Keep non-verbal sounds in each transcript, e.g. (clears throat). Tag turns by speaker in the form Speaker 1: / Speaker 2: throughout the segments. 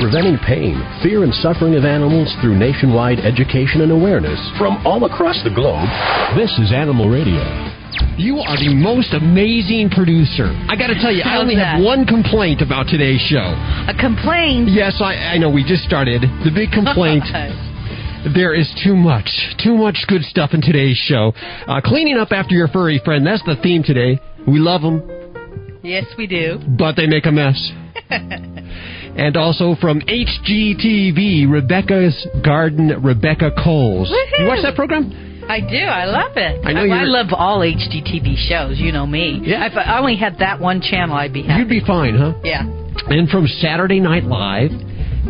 Speaker 1: Preventing pain, fear, and suffering of animals through nationwide education and awareness from all across the globe. This is Animal Radio.
Speaker 2: You are the most amazing producer. I got to tell you, I
Speaker 3: How's
Speaker 2: only have one complaint about today's show.
Speaker 3: A complaint.
Speaker 2: Yes, I, I know we just started. The big complaint (laughs) there is too much, too much good stuff in today's show. Uh, cleaning up after your furry friend, that's the theme today. We love them,
Speaker 3: yes, we do.
Speaker 2: but they make a mess. (laughs) and also from HGTV, Rebecca's Garden, Rebecca Kolls. You watch that program?
Speaker 3: I do. I love it.
Speaker 2: I know
Speaker 3: I,
Speaker 2: you're-
Speaker 3: love all HGTV shows. You know me.
Speaker 2: Yeah.
Speaker 3: If I only had that one channel, I'd be happy.
Speaker 2: You'd be fine, huh?
Speaker 3: yeah.
Speaker 2: And from Saturday Night Live,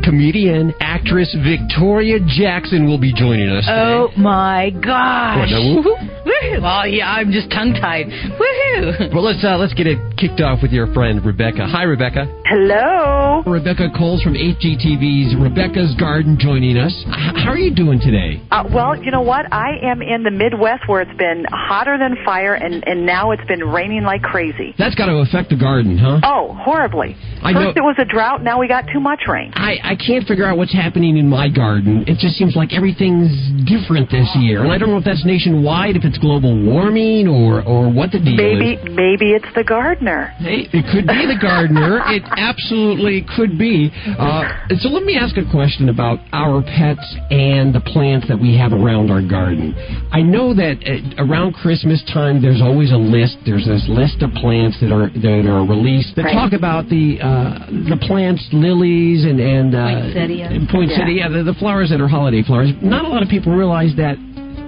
Speaker 2: comedian, actress Victoria Jackson will be joining us today.
Speaker 3: Oh my gosh.
Speaker 2: What, now, woohoo?
Speaker 3: Woohoo. Well, yeah, I'm just tongue tied. Woohoo.
Speaker 2: Well, let's uh, let's get it kicked off with your friend Rebecca. Hi, Rebecca.
Speaker 4: Hello.
Speaker 2: Rebecca Kolls from HGTV's Rebecca's Garden joining us. H- how are you doing today?
Speaker 4: Uh, well, you know what? I am in the Midwest where it's been hotter than fire, and and now it's been raining like crazy.
Speaker 2: That's got to affect the garden, huh?
Speaker 4: Oh, horribly.
Speaker 2: I
Speaker 4: First
Speaker 2: know-
Speaker 4: it was a drought, now we got too much rain.
Speaker 2: I, I can't figure out what's happening in my garden. It just seems like everything's different this year. And I don't know if that's nationwide, if it's global warming, or, or what the deal
Speaker 4: Maybe
Speaker 2: is.
Speaker 4: maybe it's the gardener.
Speaker 2: Hey, it could be the gardener. (laughs) it absolutely could be. Uh, so let me ask a question about our pets and the plants that we have around our garden. I know that uh, around Christmas time, there's always a list. There's this list of plants that are that are released that
Speaker 4: Right.
Speaker 2: talk about the uh, the plants, lilies, and and uh,
Speaker 3: Poinsettia.
Speaker 2: and poinsettia, yeah, the, the flowers that are holiday flowers. Not a lot of people realize that.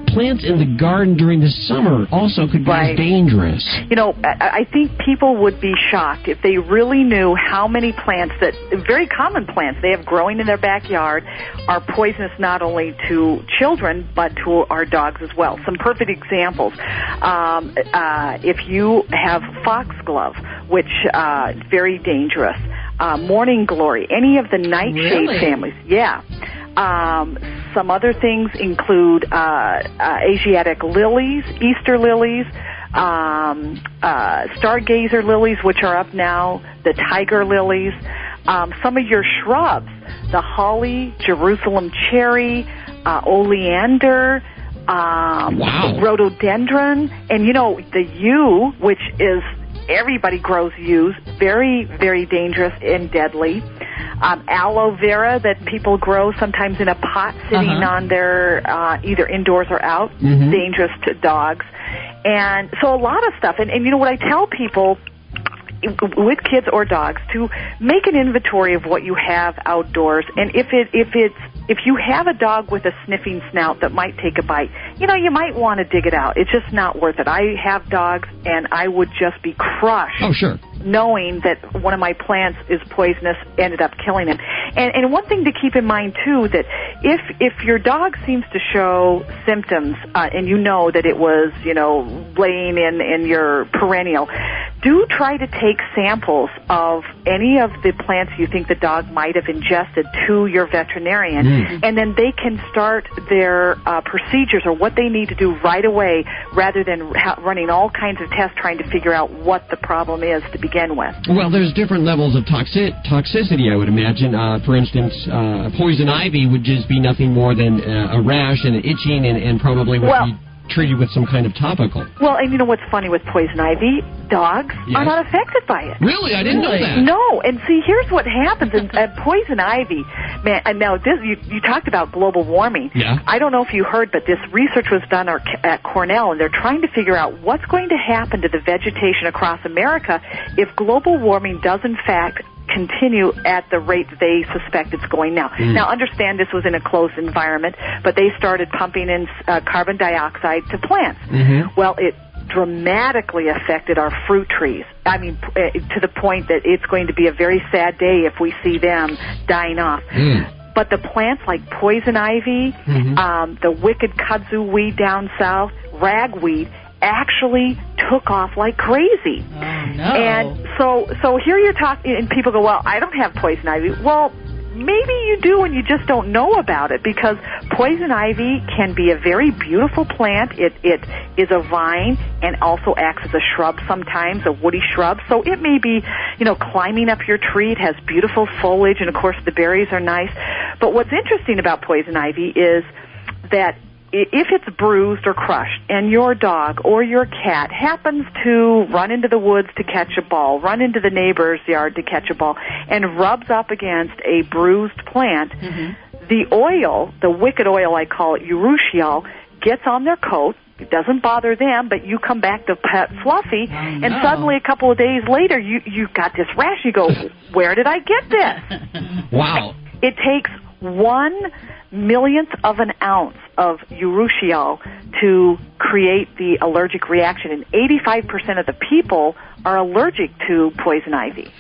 Speaker 2: Plants in the garden during the summer also could be
Speaker 4: Right.
Speaker 2: dangerous.
Speaker 4: You know, I, I think people would be shocked if they really knew how many plants that very common plants they have growing in their backyard are poisonous not only to children but to our dogs as well. Some perfect examples. Um, uh, if you have foxglove, which uh, is very dangerous, uh, morning glory, any of the nightshade
Speaker 3: Really?
Speaker 4: families, yeah. Um, some other things include uh, uh, Asiatic lilies, Easter lilies, um, uh, stargazer lilies, which are up now, the tiger lilies, um, some of your shrubs, the holly, Jerusalem cherry, uh, oleander, um,
Speaker 2: Wow.
Speaker 4: rhododendron, and you know the yew, which is everybody grows yews, very very dangerous and deadly. Um, aloe vera that people grow sometimes in a pot sitting
Speaker 3: Uh-huh.
Speaker 4: on their uh, either indoors or out,
Speaker 2: Mhm.
Speaker 4: dangerous to dogs, and so a lot of stuff. And, and you know what I tell people with kids or dogs to make an inventory of what you have outdoors and if it if it's if you have a dog with a sniffing snout that might take a bite you know you might want to dig it out it's just not worth it i have dogs and i would just be crushed
Speaker 2: Oh, sure.
Speaker 4: Knowing that one of my plants is poisonous ended up killing him. And and one thing to keep in mind too that if if your dog seems to show symptoms uh, and you know that it was you know laying in in your perennial, do try to take samples of any of the plants you think the dog might have ingested to your veterinarian, and then they can start their uh, procedures or what they need to do right away rather than ha- running all kinds of tests trying to figure out what the problem is to begin with.
Speaker 2: Well, there's different levels of toxi- toxicity, I would imagine. Uh, for instance, uh, poison ivy would just be nothing more than uh, a rash and itching and, and probably would
Speaker 4: Well-
Speaker 2: be treated with some kind of topical.
Speaker 4: Well, and you know what's funny with poison ivy? Dogs
Speaker 2: Yes.
Speaker 4: are not affected by it.
Speaker 2: Really? I didn't know that.
Speaker 4: No, and see, here's what happens in uh, poison ivy. Man, and now this you, you talked about global warming.
Speaker 2: Yeah.
Speaker 4: I don't know if you heard, but this research was done ar- at Cornell, and they're trying to figure out what's going to happen to the vegetation across America if global warming does in fact continue at the rate they suspect it's going now. Now, understand this was in a closed environment, but they started pumping in uh, carbon dioxide to plants. Well, it dramatically affected our fruit trees. I mean, uh, to the point that it's going to be a very sad day if we see them dying off. But the plants like poison ivy, um, the wicked kudzu weed down south, ragweed, actually took off like crazy.
Speaker 3: Oh, no.
Speaker 4: And so, so here you're talking, and people go, "Well, I don't have poison ivy." Well, maybe you do and you just don't know about it because poison ivy can be a very beautiful plant. It it is a vine and also acts as a shrub sometimes, a woody shrub. So it may be, you know, climbing up your tree. It has beautiful foliage and of course the berries are nice. But what's interesting about poison ivy is that if it's bruised or crushed and your dog or your cat happens to run into the woods to catch a ball, run into the neighbor's yard to catch a ball, and rubs up against a bruised plant, mm-hmm. the oil, the wicked oil I call it, urushiol, gets on their coat, it doesn't bother them, but you come back to pet Fluffy, oh, and no. suddenly a couple of days later, you you got this rash. You go, where did I get this? (laughs)
Speaker 2: wow!
Speaker 4: It takes one millionth of an ounce of urushiol to create the allergic reaction, and 85% of the people are allergic to poison ivy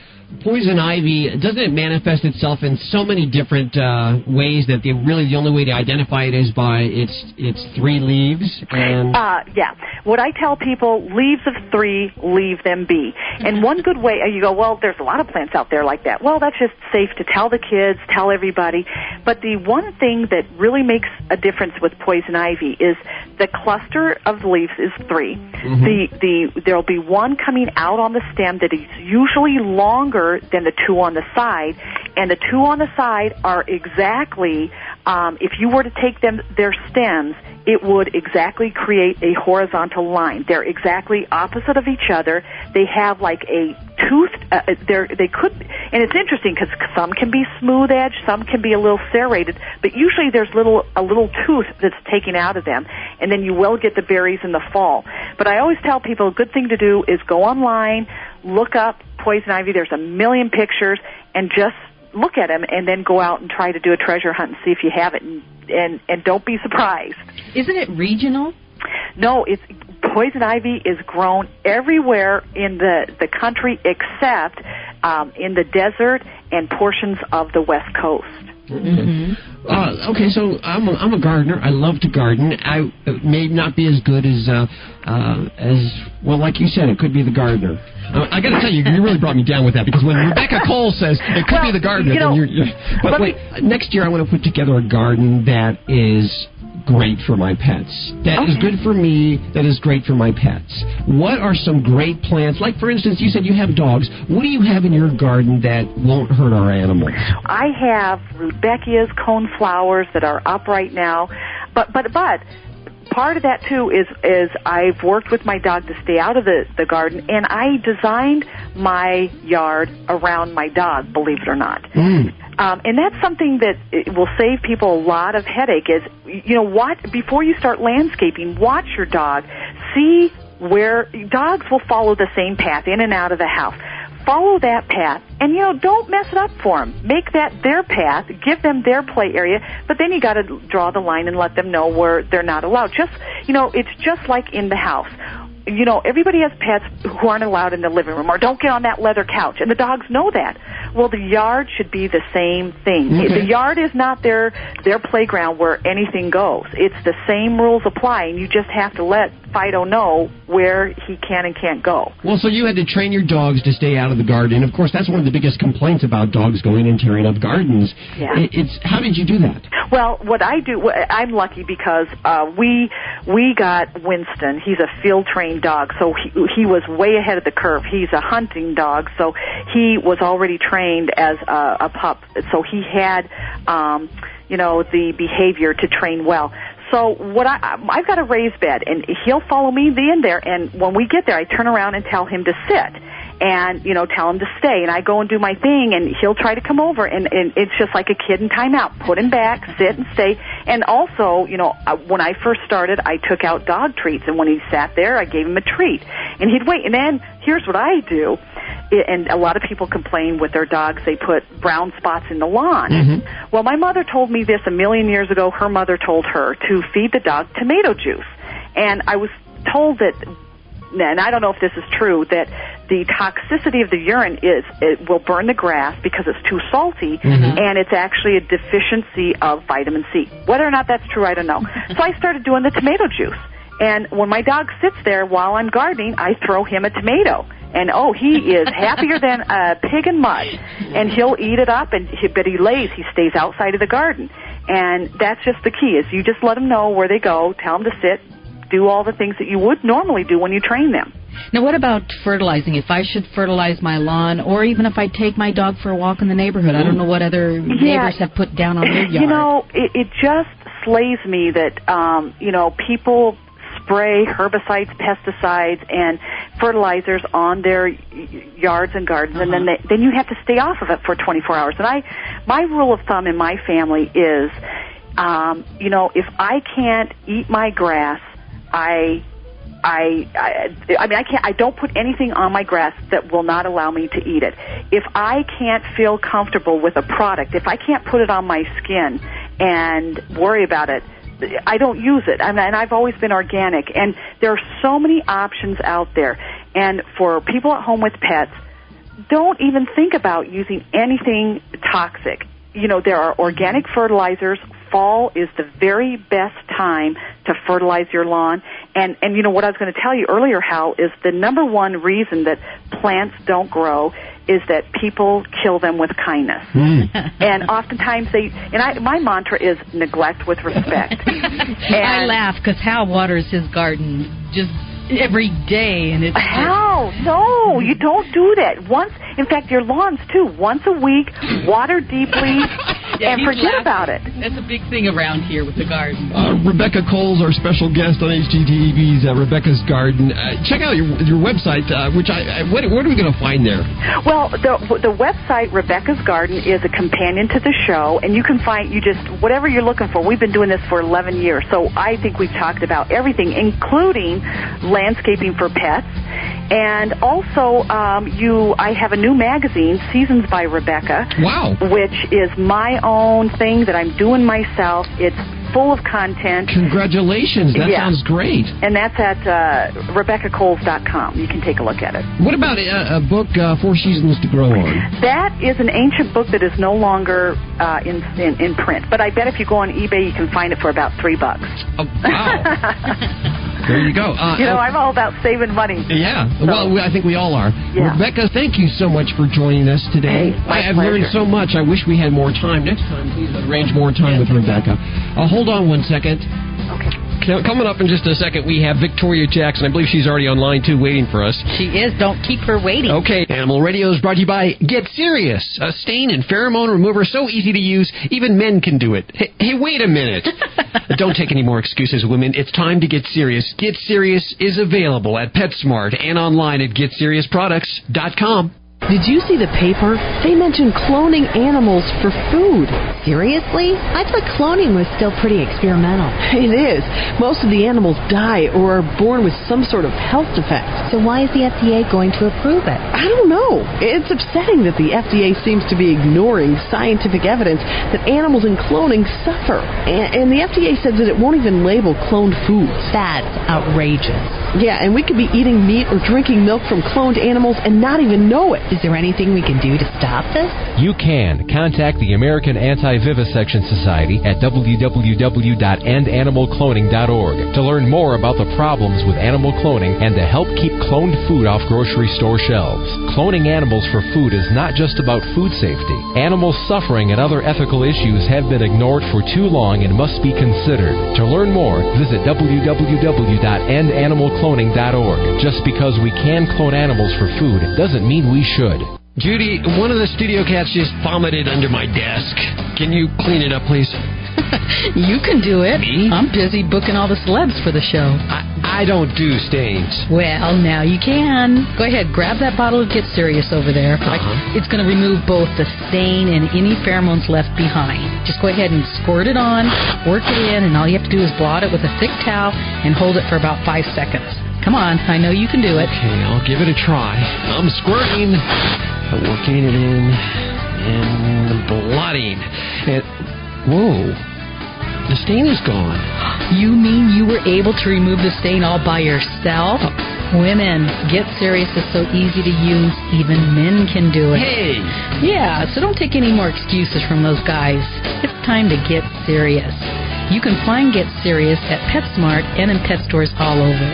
Speaker 2: poison ivy doesn't it manifest itself in so many different uh, ways that the, really the only way to identify it is by its its three leaves and
Speaker 4: uh, yeah. What i tell people leaves of three leave them be. And one good way you go well there's a lot of plants out there like that. Well that's just safe to tell the kids tell everybody. But the one thing that really makes a difference with poison ivy is the cluster of leaves is 3 mm-hmm. the the there'll be one coming out on the stem that is usually longer than the two on the side, and the two on the side are exactly. Um, if you were to take them their stems, it would exactly create a horizontal line. They're exactly opposite of each other. They have like a tooth. Uh, uh they could, and it's interesting because some can be smooth edge, some can be a little serrated, but usually there's little a little tooth that's taken out of them, and then you will get the berries in the fall. But I always tell people a good thing to do is go online, look up poison ivy. There's a million pictures, and just look at them, and then go out and try to do a treasure hunt and see if you have it, and and and don't be surprised.
Speaker 3: Isn't it regional?
Speaker 4: No, it's poison ivy is grown everywhere in the the country except um, in the desert and portions of the west coast.
Speaker 2: Mm-hmm. Uh, okay, so I'm a, I'm a gardener. I love to garden. I may not be as good as uh, uh, as well, like you said, it could be the gardener. Uh, I got to tell you, you really brought me down with that because when Rebecca Cole says it could
Speaker 4: well,
Speaker 2: be the gardener,
Speaker 4: you know,
Speaker 2: you're, you're, but wait, me, next year I want to put together a garden that is great for my pets. That okay. is good for me. That is great for my pets. What are some great plants? Like, for instance, you said you have dogs. What do you have in your garden that won't hurt our animals?
Speaker 4: I have rudbeckias, cone flowers that are up right now. But, but, but, part of that too is is I've worked with my dog to stay out of the the garden, and I designed my yard around my dog. Believe it or not. Mm. Um, and that's something that will save people a lot of headache. Is you know what? Before you start landscaping, watch your dog. See where dogs will follow the same path in and out of the house follow that path and you know don't mess it up for them make that their path give them their play area but then you got to draw the line and let them know where they're not allowed just you know it's just like in the house you know, everybody has pets who aren't allowed in the living room or don't get on that leather couch, and the dogs know that. Well, the yard should be the same thing. Okay. The yard is not their their playground where anything goes. It's the same rules apply, and you just have to let Fido know where he can and can't go.
Speaker 2: Well, so you had to train your dogs to stay out of the garden. Of course, that's one of the biggest complaints about dogs going and tearing up gardens.
Speaker 4: Yeah.
Speaker 2: It's how did you do that?
Speaker 4: Well, what I do, I'm lucky because uh, we we got Winston. He's a field trained dog, so he he was way ahead of the curve. He's a hunting dog, so he was already trained as a, a pup. So he had. Um, you know the behavior to train well. So what I I've got a raised bed, and he'll follow me in there. And when we get there, I turn around and tell him to sit, and you know tell him to stay. And I go and do my thing, and he'll try to come over, and, and it's just like a kid in timeout. Put him back, sit and stay. And also, you know, when I first started, I took out dog treats, and when he sat there, I gave him a treat, and he'd wait. And then here's what I do and a lot of people complain with their dogs they put brown spots in the lawn. Mm-hmm. Well, my mother told me this a million years ago. Her mother told her to feed the dog tomato juice. And I was told that and I don't know if this is true that the toxicity of the urine is it will burn the grass because it's too salty mm-hmm. and it's actually a deficiency of vitamin C. Whether or not that's true, I don't know. (laughs) so I started doing the tomato juice. And when my dog sits there while I'm gardening, I throw him a tomato and oh, he is (laughs) happier than a pig in mud, and he'll eat it up. And he, but he lays, he stays outside of the garden, and that's just the key. Is you just let them know where they go, tell them to sit, do all the things that you would normally do when you train them.
Speaker 3: Now, what about fertilizing? If I should fertilize my lawn, or even if I take my dog for a walk in the neighborhood, I don't know what other
Speaker 4: Yeah.
Speaker 3: neighbors have put down on their yard.
Speaker 4: You know, it, it just slays me that um, you know people spray herbicides, pesticides, and fertilizers on their yards and gardens, and then they, then you have to stay off of it for 24 hours. And I, my rule of thumb in my family is, um, you know, if I can't eat my grass, I I, I I mean I can't I don't put anything on my grass that will not allow me to eat it. If I can't feel comfortable with a product, if I can't put it on my skin and worry about it, I don't use it. Mean, and I've always been organic and there are so many options out there. And for people at home with pets, don't even think about using anything toxic. You know, there are organic fertilizers. Fall is the very best time to fertilize your lawn. And, and you know, what I was going to tell you earlier, Hal, is the number one reason that plants don't grow is that people kill them with kindness. Hmm. (laughs) and oftentimes they, and I, my mantra is neglect with respect. (laughs)
Speaker 3: I laugh because Hal waters his garden just every day, and it's just-
Speaker 4: no, you don't do that. Once, in fact, your lawns too. Once a week, water deeply, (laughs)
Speaker 3: Yeah,
Speaker 4: and forget
Speaker 3: laughing.
Speaker 4: about it.
Speaker 3: That's a big thing around here with the garden.
Speaker 2: Uh, Rebecca Cole's our special guest on HGTV's uh, Rebecca's Garden. Uh, check out your your website, uh, which I, I what, what are we going to find there?
Speaker 4: Well, the the website Rebecca's Garden is a companion to the show, and you can find you just whatever you're looking for. We've been doing this for 11 years, so I think we've talked about everything, including landscaping for pets. And also, um, you, I have a new magazine, Seasons by Rebecca.
Speaker 2: Wow.
Speaker 4: which is my own thing that I'm doing myself. It's full of content,
Speaker 2: Congratulations. That
Speaker 4: Yeah.
Speaker 2: sounds great.
Speaker 4: and that's at uh, RebeccaKolls.com. You can take a look at it.
Speaker 2: What about a, a book, uh, Four Seasons to Grow On?
Speaker 4: That is an ancient book that is no longer uh, in, in in print, but I bet if you go on eBay, you can find it for about three bucks.
Speaker 2: Oh, wow. (laughs) there you go. Uh,
Speaker 4: You know,
Speaker 2: uh,
Speaker 4: I'm all about saving money.
Speaker 2: Yeah, well, we- I think we all are.
Speaker 4: Yeah.
Speaker 2: Rebecca, thank you so much for joining us today.
Speaker 4: Hey,
Speaker 2: I have learned so much. I wish we had more time. Next time, please arrange more time with Rebecca. Uh, hold on one second.
Speaker 4: Okay.
Speaker 2: Co- Coming up in just a second, we have Victoria Jackson. I believe she's already online too, waiting for us.
Speaker 3: She is. Don't keep her waiting.
Speaker 2: Okay, Animal Radio is brought to you by Get Serious, a stain and pheromone remover so easy to use, even men can do it. Hey, hey wait a minute. (laughs) Don't take any more excuses, women. It's time to get serious. Get Serious is available at PetSmart and online at GetSeriousProducts.com.
Speaker 5: Did you see the paper? They mentioned cloning animals for food.
Speaker 6: Seriously? I thought cloning was still pretty experimental.
Speaker 5: It is. Most of the animals die or are born with some sort of health defect.
Speaker 6: So why is the FDA going to approve it?
Speaker 5: I don't know. It's upsetting that the FDA seems to be ignoring scientific evidence that animals in cloning suffer. And, and the FDA says that it won't even label cloned foods.
Speaker 6: That's outrageous.
Speaker 5: Yeah, and we could be eating meat or drinking milk from cloned animals and not even know it.
Speaker 6: Is there anything we can do to stop this?
Speaker 7: You can contact the American Anti-Vivisection Society at www.endanimalcloning.org to learn more about the problems with animal cloning and to help keep cloned food off grocery store shelves. Cloning animals for food is not just about food safety. Animal suffering and other ethical issues have been ignored for too long and must be considered. To learn more, visit www.endanimalcloning.org. Just because we can clone animals for food doesn't mean we should.
Speaker 2: Judy, one of the studio cats just vomited under my desk. Can you clean it up, please? (laughs)
Speaker 3: You can do it.
Speaker 2: Me?
Speaker 3: I'm busy booking all the celebs for the show.
Speaker 2: I, I don't do stains.
Speaker 3: Well, now you can. Go ahead, grab that bottle of Get Serious over there.
Speaker 2: Uh-huh.
Speaker 3: It's going to remove both the stain and any pheromones left behind. Just go ahead and squirt it on, work it in, and all you have to do is blot it with a thick towel and hold it for about five seconds. Come on, I know you can do it.
Speaker 2: Okay, I'll give it a try. I'm squirting, working it in, and blotting. And whoa, the stain is gone.
Speaker 3: You mean you were able to remove the stain all by yourself? Women, Get Serious is so easy to use, even men can do it.
Speaker 2: Hey,
Speaker 3: Yeah, so don't take any more excuses from those guys. It's time to get serious. You can find Get Serious at PetSmart and in pet stores all over.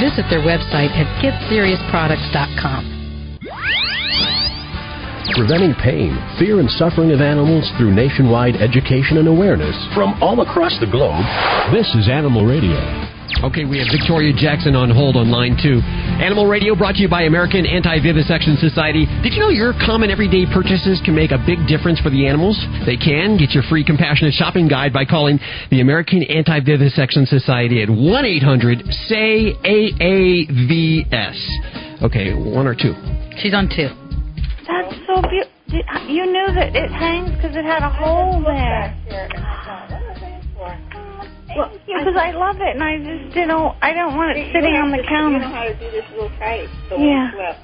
Speaker 3: Visit their website at GetSeriousProducts.com.
Speaker 1: Preventing pain, fear, and suffering of animals through nationwide education and awareness from all across the globe. This is Animal Radio.
Speaker 2: Okay, we have Victoria Jackson on hold on line two. Animal Radio brought to you by American Anti-Vivisection Society. Did you know your common everyday purchases can make a big difference for the animals? They can. Get your free compassionate shopping guide by calling the American Anti-Vivisection Society at 1-800-SAY-AAVS. Okay, one or two.
Speaker 3: She's on two.
Speaker 8: That's so beautiful. You knew that it hangs because it had a hole there. Well, because I love it, and I just you know, I don't want it sitting on the counter.
Speaker 9: You know how to do this little tight. So
Speaker 8: Yeah.
Speaker 9: Well,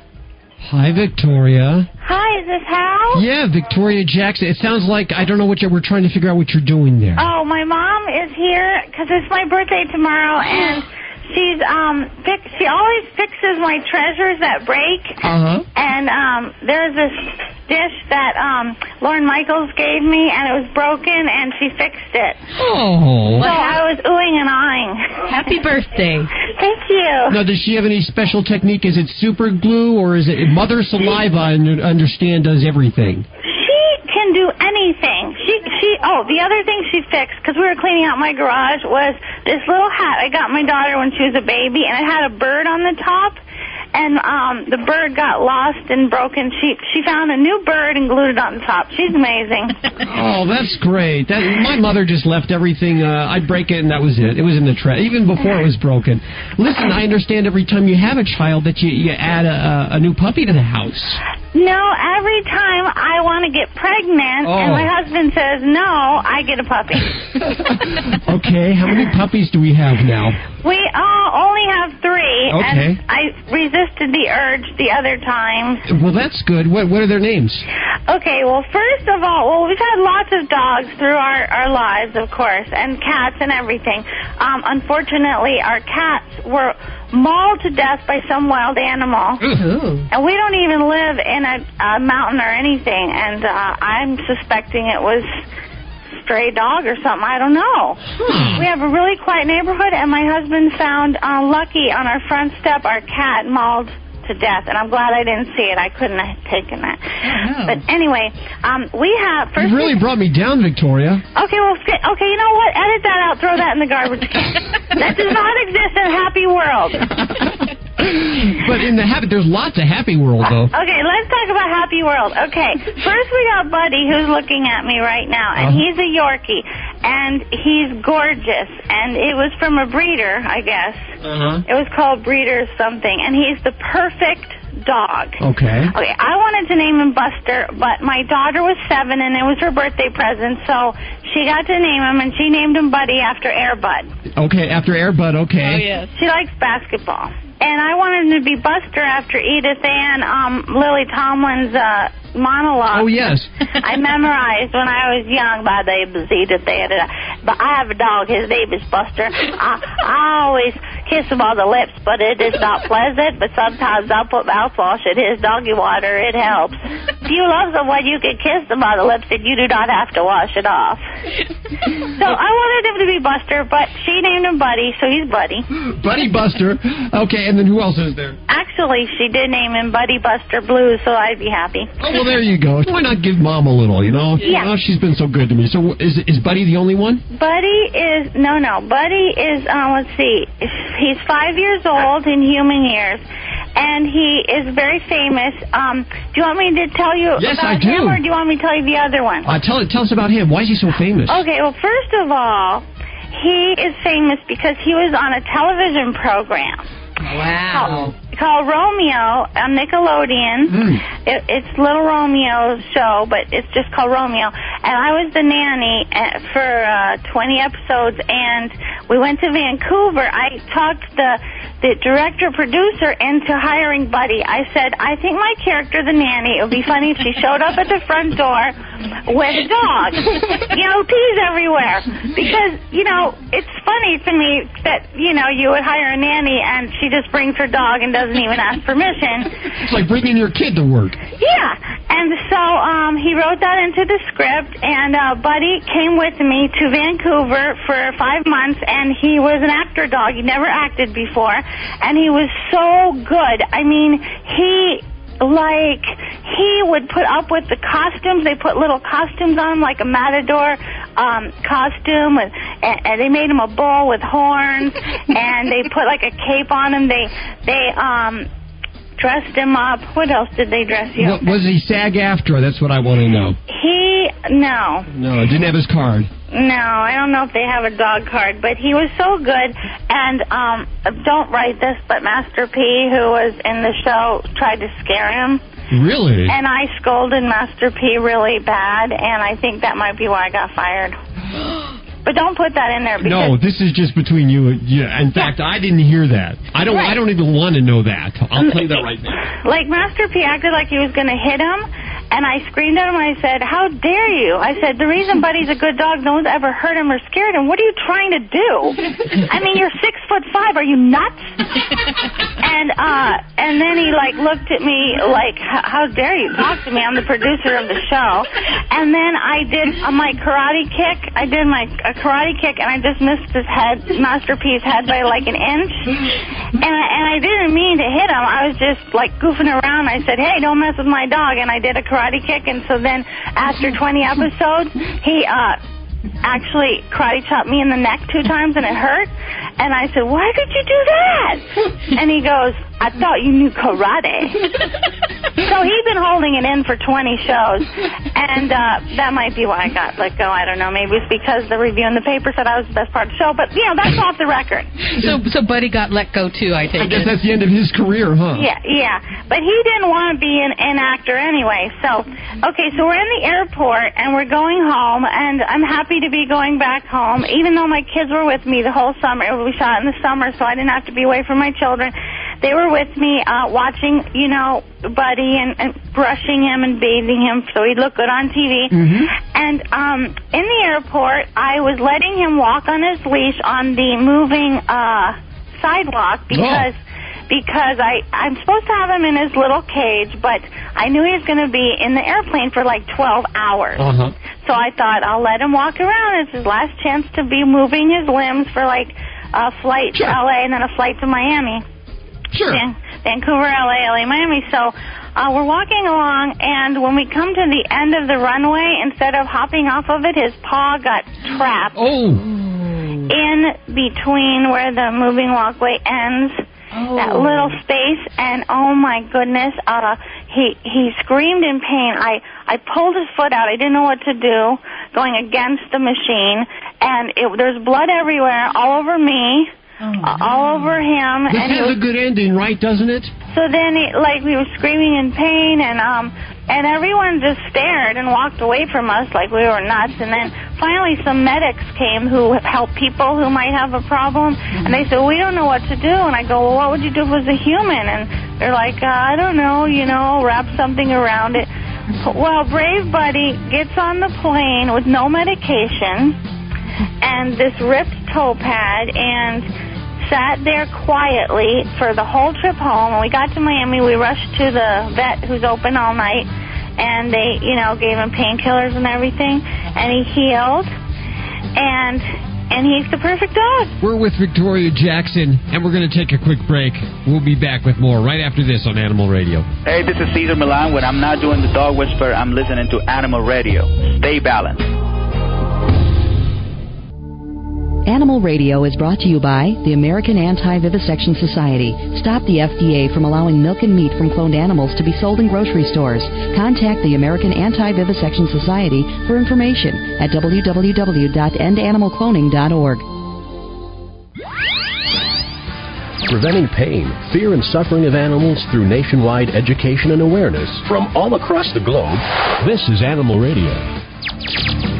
Speaker 2: Hi, Victoria.
Speaker 8: Hi, is this Hal?
Speaker 2: Yeah, Victoria Jackson. It sounds like I don't know what you're. We're trying to figure out what you're doing there.
Speaker 8: Oh, my mom is here because it's my birthday tomorrow, and (gasps) (laughs) she's um fix. She always fixes my treasures that break.
Speaker 2: Uh huh.
Speaker 8: And um, there's this dish that um, Lorne Michaels gave me, and it was broken, and she fixed it.
Speaker 2: Oh.
Speaker 8: So I was oohing and eyeing.
Speaker 3: Happy (laughs) birthday.
Speaker 8: Thank you.
Speaker 2: Now, does she have any special technique? Is it super glue or is it mother saliva? And understand does everything.
Speaker 8: She can do anything. She she. Oh, the other thing she fixed because we were cleaning out my garage was this little hat I got my daughter when she was a baby, and it had a bird on the top. And um the bird got lost and broken. She she found a new bird and glued it on the top. She's amazing. (laughs)
Speaker 2: Oh, that's great. That my mother just left everything. Uh, I'd break it and that was it. It was in the trash even before it was broken. Listen, I understand every time you have a child that you you add a, a new puppy to the house.
Speaker 8: No, every time I want to get pregnant
Speaker 2: Oh.
Speaker 8: and my husband says no, I get a puppy. (laughs)
Speaker 2: Okay, how many puppies do we have now?
Speaker 8: we uh, only have three,
Speaker 2: Okay.
Speaker 8: and I resisted the urge the other time.
Speaker 2: Well, that's good. What what are their names?
Speaker 8: Okay, well, first of all, well, we've had lots of dogs through our, our lives, of course, and cats and everything. Um, unfortunately, our cats were mauled to death by some wild animal.
Speaker 3: Ooh.
Speaker 8: And we don't even live in a, a mountain or anything, and uh, I'm suspecting it was stray dog or something. I don't know. We have a really quiet neighborhood, and my husband found uh, Lucky on our front step, our cat mauled to death, and I'm glad I didn't see it. I couldn't have taken that. But anyway, um, we have first.
Speaker 2: You really brought me down, Victoria.
Speaker 8: Okay, well, okay, you know what? Edit that out. Throw that in the garbage can. (laughs) that does not exist in a happy world. (laughs)
Speaker 2: But in the happy, there's lots of happy world though.
Speaker 8: Okay, let's talk about Happy World. Okay, first we got Buddy, who's looking at me right now, and
Speaker 2: Uh-huh.
Speaker 8: he's a Yorkie, and he's gorgeous, and it was from a breeder, I guess.
Speaker 2: Uh huh.
Speaker 8: It was called Breeder something, and he's the perfect dog.
Speaker 2: Okay.
Speaker 8: Okay, I wanted to name him Buster, but my daughter was seven, and it was her birthday present, so she got to name him, and she named him Buddy after Airbud.
Speaker 2: Okay. After Airbud. Okay.
Speaker 3: Oh, yes.
Speaker 8: She likes basketball. And I wanted him to be Buster after Edith Ann, um, Lily Tomlin's uh, monologue.
Speaker 2: Oh yes. (laughs)
Speaker 8: I memorized when I was young. by the is Edith Ann, and I, but I have a dog. His name is Buster. I, I always kiss him on the lips, but it is not pleasant. But sometimes I'll put mouthwash in his doggy water. It helps. If you love someone, you can kiss them on the lips, and you do not have to wash it off. So I wanted him to be Buster, but she named him Buddy, so he's Buddy.
Speaker 2: Buddy Buster. Okay, and then who else is there?
Speaker 8: Actually, she did name him Buddy Buster Blue, so I'd be happy.
Speaker 2: Oh well, there you go. Why not give mom a little? You know.
Speaker 8: Yeah.
Speaker 2: Oh, she's been so good to me. So is is Buddy the only one?
Speaker 8: Buddy is no, no. Buddy is um, let's see. He's five years old in human years, and he is very famous. Um, do you want me to tell you
Speaker 2: Yes,
Speaker 8: about
Speaker 2: I do.
Speaker 8: him, or do you want me to tell you the other one?
Speaker 2: Uh, tell tell us about him. Why is he so famous?
Speaker 8: Okay, well, first of all, he is famous because he was on a television program.
Speaker 3: Wow.
Speaker 8: Called Romeo on Nickelodeon.
Speaker 2: Hmm.
Speaker 8: It, it's Little Romeo's show, but it's just called Romeo. And I was the nanny uh, for uh, 20 episodes, and we went to Vancouver. I talked the the director producer into hiring Buddy. I said, I think my character, the nanny, it would be funny if she showed up at the front door with a dog. you know, peas everywhere. Because, you know, it's funny to me that, you know, you would hire a nanny and she just brings her dog and doesn't even ask permission.
Speaker 2: It's like bringing your kid to work.
Speaker 8: Yeah. And so um, he wrote that into the script, and uh, Buddy came with me to Vancouver for five months, and he was an actor dog. He never acted before, and he was so good. I mean, he like he would put up with the costumes. They put little costumes on him, like a matador um, costume, and, and they made him a bull with horns, (laughs) and they put like a cape on him. They they um dressed him up. What else did they dress you
Speaker 2: What,
Speaker 8: up?
Speaker 2: was he SAG after? That's what I want to know.
Speaker 8: He no.
Speaker 2: No, didn't have his card.
Speaker 8: No, I don't know if they have a dog card, but he was so good. And um don't write this, but Master P, who was in the show, tried to scare him.
Speaker 2: Really?
Speaker 8: And I scolded Master P really bad, and I think that might be why I got fired. (gasps) But don't put that in there because
Speaker 2: No, this is just between you. and Yeah. In fact, I didn't hear that. I don't. I don't even want to know that. I'll play that right now.
Speaker 8: like Master P acted like he was going to hit him, and I screamed at him and I said, "How dare you!" I said, "The reason Buddy's a good dog, no one's ever hurt him or scared him. What are you trying to do? I mean, you're six foot five. Are you nuts?" and uh, and then he like looked at me like, "How dare you talk to me? I'm the producer of the show." And then I did uh, my karate kick. I did my a karate kick, and I just missed his head, Master P's head by like an inch. And I, and I didn't mean to hit him. I was just like goofing around. I said, "Hey, don't mess with my dog," and I did a karate kick. And so then, after 20 episodes, he uh actually karate chopped me in the neck two times, and it hurt. And I said, "Why did you do that?" (laughs) And he goes, "I thought you knew karate." (laughs) so he's been holding it in for 20 shows, and uh that might be why I got let go. I don't know. Maybe it's because the review in the paper said I was the best part of the show. But you know, that's off the record.
Speaker 3: So, so Buddy got let go too. I take
Speaker 2: I guess
Speaker 3: it.
Speaker 2: that's the end of his career, huh?
Speaker 8: Yeah, yeah. But he didn't want to be an, an actor anyway. So, okay, so we're in the airport and we're going home, and I'm happy to be going back home, even though my kids were with me the whole summer. We shot in the summer, so I didn't have to be away from my children. They were with me, uh, watching, you know, Buddy and, and brushing him and bathing him so he'd look good on TV. And um, in the airport, I was letting him walk on his leash on the moving uh, sidewalk because because I I'm supposed to have him in his little cage, but I knew he was going to be in the airplane for like 12 hours.
Speaker 2: Uh huh.
Speaker 8: So I thought I'll let him walk around. It's his last chance to be moving his limbs for like a flight to LA and then a flight to Miami.
Speaker 2: Sure.
Speaker 8: Van- Vancouver, LA, LA, Miami. So uh, we're walking along, and when we come to the end of the runway, instead of hopping off of it, his paw got trapped
Speaker 2: Oh.
Speaker 8: in between where the moving walkway ends. That little space, and oh my goodness, uh, he he screamed in pain. I I pulled his foot out. I didn't know what to do, going against the machine, and it, there's blood everywhere, all over me, uh, all over him,
Speaker 2: This
Speaker 8: and he
Speaker 2: has
Speaker 8: was
Speaker 2: a good ending, right? Doesn't it?
Speaker 8: so then, he, like, we were screaming in pain, and um, and everyone just stared and walked away from us like we were nuts. And then finally, some medics came who help people who might have a problem, and they said, "We don't know what to do." And I go, "Well, what would you do if it was a human?" And they're like, uh, "I don't know, you know, wrap something around it." Well, Brave Buddy gets on the plane with no medication and this ripped toe pad and sat there quietly for the whole trip home. When we got to Miami, we rushed to the vet who's open all night, and they, you know, gave him painkillers and everything, and he healed, and and he's the perfect dog.
Speaker 2: We're with Victoria Jackson, and we're going to take a quick break. We'll be back with more right after this on Animal Radio.
Speaker 10: Hey, this is Cesar Millan. When I'm not doing the dog whisper, I'm listening to Animal Radio. Stay balanced.
Speaker 11: Animal Radio is brought to you by the American Anti-Vivisection Society. Stop the FDA from allowing milk and meat from cloned animals to be sold in grocery stores. Contact the American Anti-Vivisection Society for information at www.endanimalcloning.org.
Speaker 1: Preventing pain, fear, and suffering of animals through nationwide education and awareness from all across the globe. This is Animal Radio.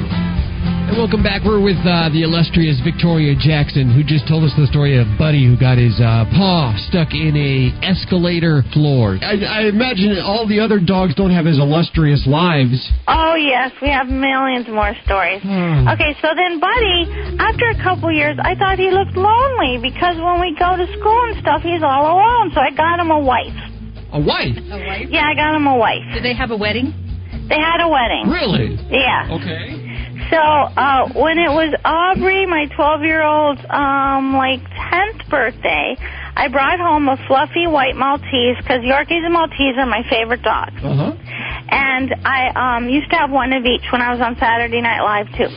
Speaker 2: And welcome back. We're with uh, the illustrious Victoria Jackson, who just told us the story of Buddy, who got his uh, paw stuck in a escalator floor. I, I imagine all the other dogs don't have as illustrious lives.
Speaker 8: Oh yes, we have millions more stories.
Speaker 2: Hmm.
Speaker 8: Okay, so then Buddy, after a couple years, I thought he looked lonely because when we go to school and stuff, he's all alone. So I got him a wife.
Speaker 2: A wife?
Speaker 3: A wife?
Speaker 8: Yeah, I got him a wife.
Speaker 3: Did they have a wedding?
Speaker 8: They had a wedding.
Speaker 2: Really?
Speaker 8: Yeah.
Speaker 2: Okay.
Speaker 8: So uh, when it was Aubrey, my 12-year-old's um, like 10th birthday, I brought home a fluffy white Maltese because Yorkies and Maltese are my favorite dogs.
Speaker 2: Uh-huh.
Speaker 8: And I um used to have one of each when I was on Saturday Night Live too.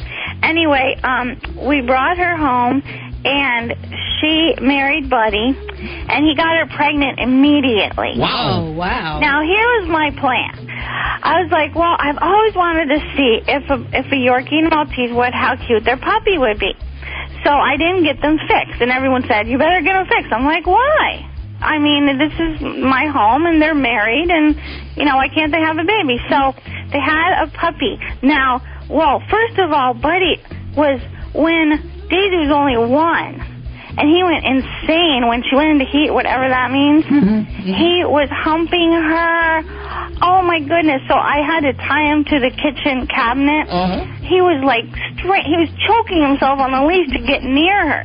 Speaker 8: Anyway, um we brought her home and she married Buddy and he got her pregnant immediately.
Speaker 3: Oh, wow.
Speaker 8: Now here was my plan. I was like, well, I've always wanted to see if a if a Yorkie and Maltese would how cute their puppy would be. So I didn't get them fixed, and everyone said, "You better get them fixed." I'm like, "Why?" I mean, this is my home, and they're married, and you know, why can't they have a baby? So they had a puppy. Now, well, first of all, Buddy was when Daisy was only one, and he went insane when she went into heat, whatever that means. Mm-hmm. Mm-hmm. He was humping her. Oh my goodness! So I had to tie him to the kitchen cabinet. Uh-huh. He was like straight. He was choking himself on the leash to get near her.